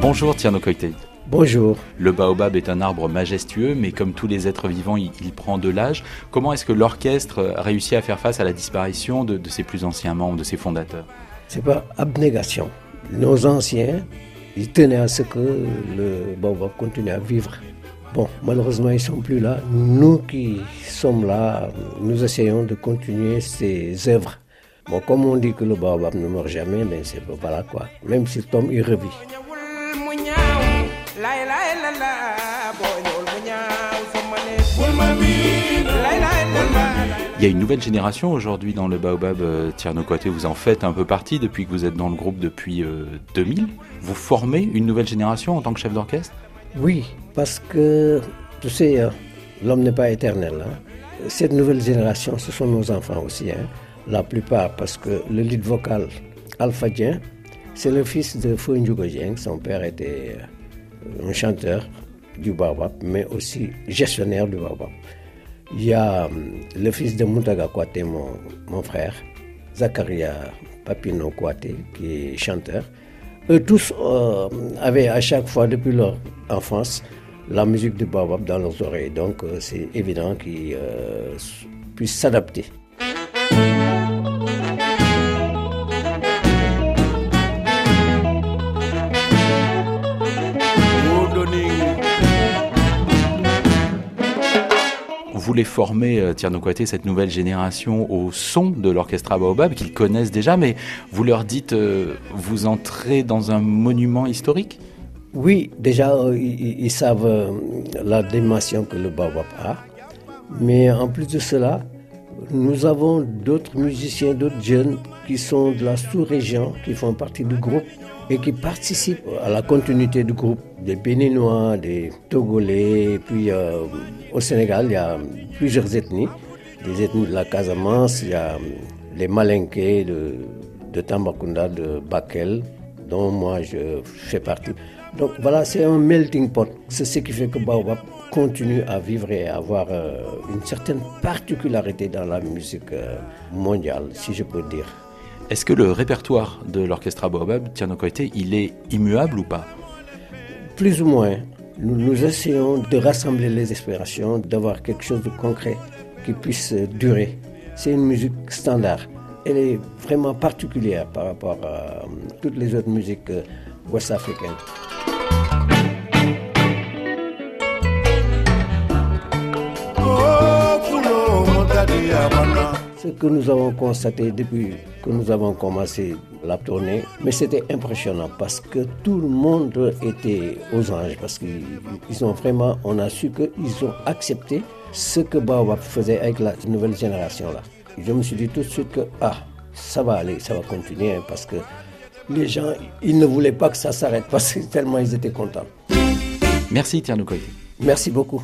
Bonjour Tierno Koité. Bonjour. Le baobab est un arbre majestueux, mais comme tous les êtres vivants, il, prend de l'âge. Comment est-ce que l'orchestre réussit à faire face à la disparition de, ses plus anciens membres, de ses fondateurs? C'est pas abnégation. Nos anciens, ils tenaient à ce que le baobab continue à vivre. Bon, malheureusement, ils ne sont plus là. Nous qui sommes là, nous essayons de continuer ces œuvres. Bon, comme on dit que le baobab ne meurt jamais, mais c'est pas là quoi. Même s'il tombe, il revit. Il y a une nouvelle génération aujourd'hui dans le Baobab. Euh, Tierno vous en faites un peu partie depuis que vous êtes dans le groupe depuis 2000. Euh, vous formez une nouvelle génération en tant que chef d'orchestre? Oui, parce que, tu sais, euh, l'homme n'est pas éternel. Hein. Cette nouvelle génération, ce sont nos enfants aussi. Hein. La plupart, parce que le lead vocal, Alpha Dien, c'est le fils de Fou Son père était un chanteur du Baobab, mais aussi gestionnaire du Baobab. Il y a hum, le fils de Moutaga Kouate, mon, frère, Zakaria Papino Kouate, qui est chanteur. Eux tous euh, avaient à chaque fois, depuis leur enfance, la musique du Baobab dans leurs oreilles. Donc euh, c'est évident qu'ils euh, puissent s'adapter. Voulez former, euh, Tierno Kouaté, cette nouvelle génération au son de l'orchestre Baobab qu'ils connaissent déjà, mais vous leur dites, euh, vous entrez dans un monument historique? Oui, déjà, euh, ils, savent la dimension que le Baobab a. Mais en plus de cela, nous avons d'autres musiciens, d'autres jeunes qui sont de la sous-région, qui font partie du groupe et qui participent à la continuité du groupe. Des Béninois, des Togolais, puis au Sénégal, il y a plusieurs ethnies. Des ethnies de la Casamance, il y a les Malinqués de, de Tambacounda, de Bakel, dont moi je fais partie. Donc voilà, c'est un melting pot. C'est ce qui fait que Baobab continue à vivre et à avoir euh, une certaine particularité dans la musique euh, mondiale, si je peux dire. Est-ce que le répertoire de l'orchestre Baobab, Tiano Koité, il est immuable ou pas Plus ou moins. Nous, essayons de rassembler les inspirations, d'avoir quelque chose de concret qui puisse durer. C'est une musique standard. Elle est vraiment particulière par rapport à toutes les autres musiques euh, ouest-africaines. Ce que nous avons constaté depuis que nous avons commencé la tournée, mais c'était impressionnant parce que tout le monde était aux anges, parce qu'ils ont vraiment, on a su qu'ils ont accepté ce que Baobab faisait avec la nouvelle génération là. Je me suis dit tout de suite que ah, ça va aller, ça va continuer hein, parce que les gens, ils ne voulaient pas que ça s'arrête parce que tellement ils étaient contents. Merci Tierno Merci beaucoup.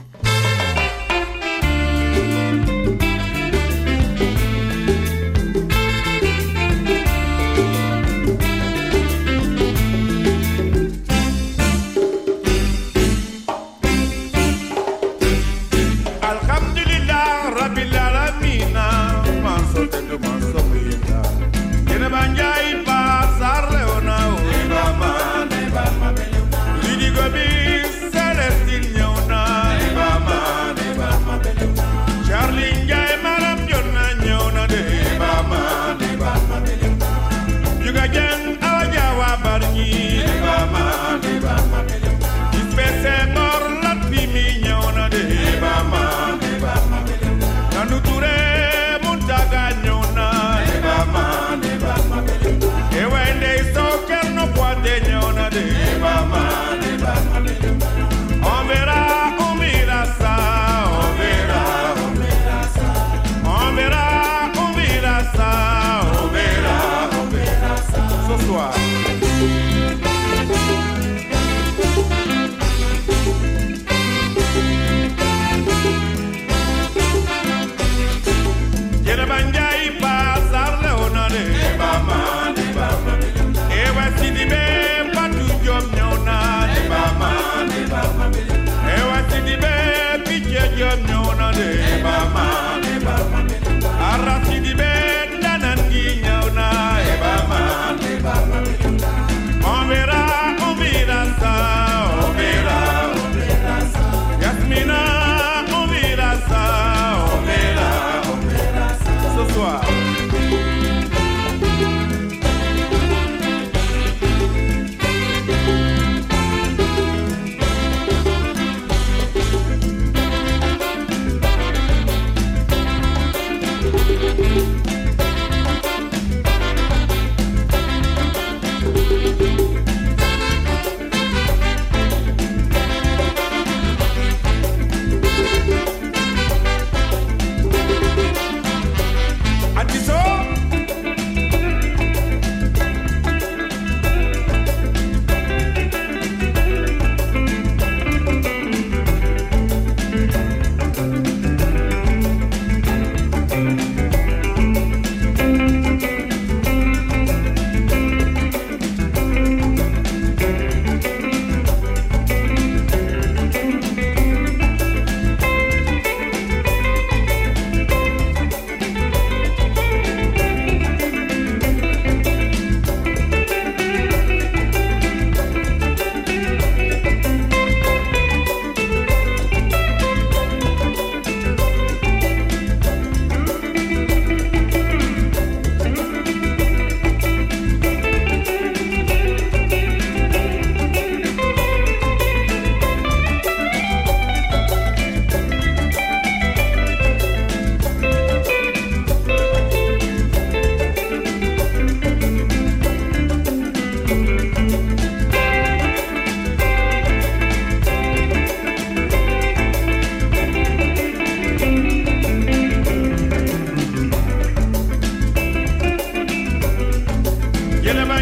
you know no name, man.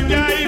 yeah.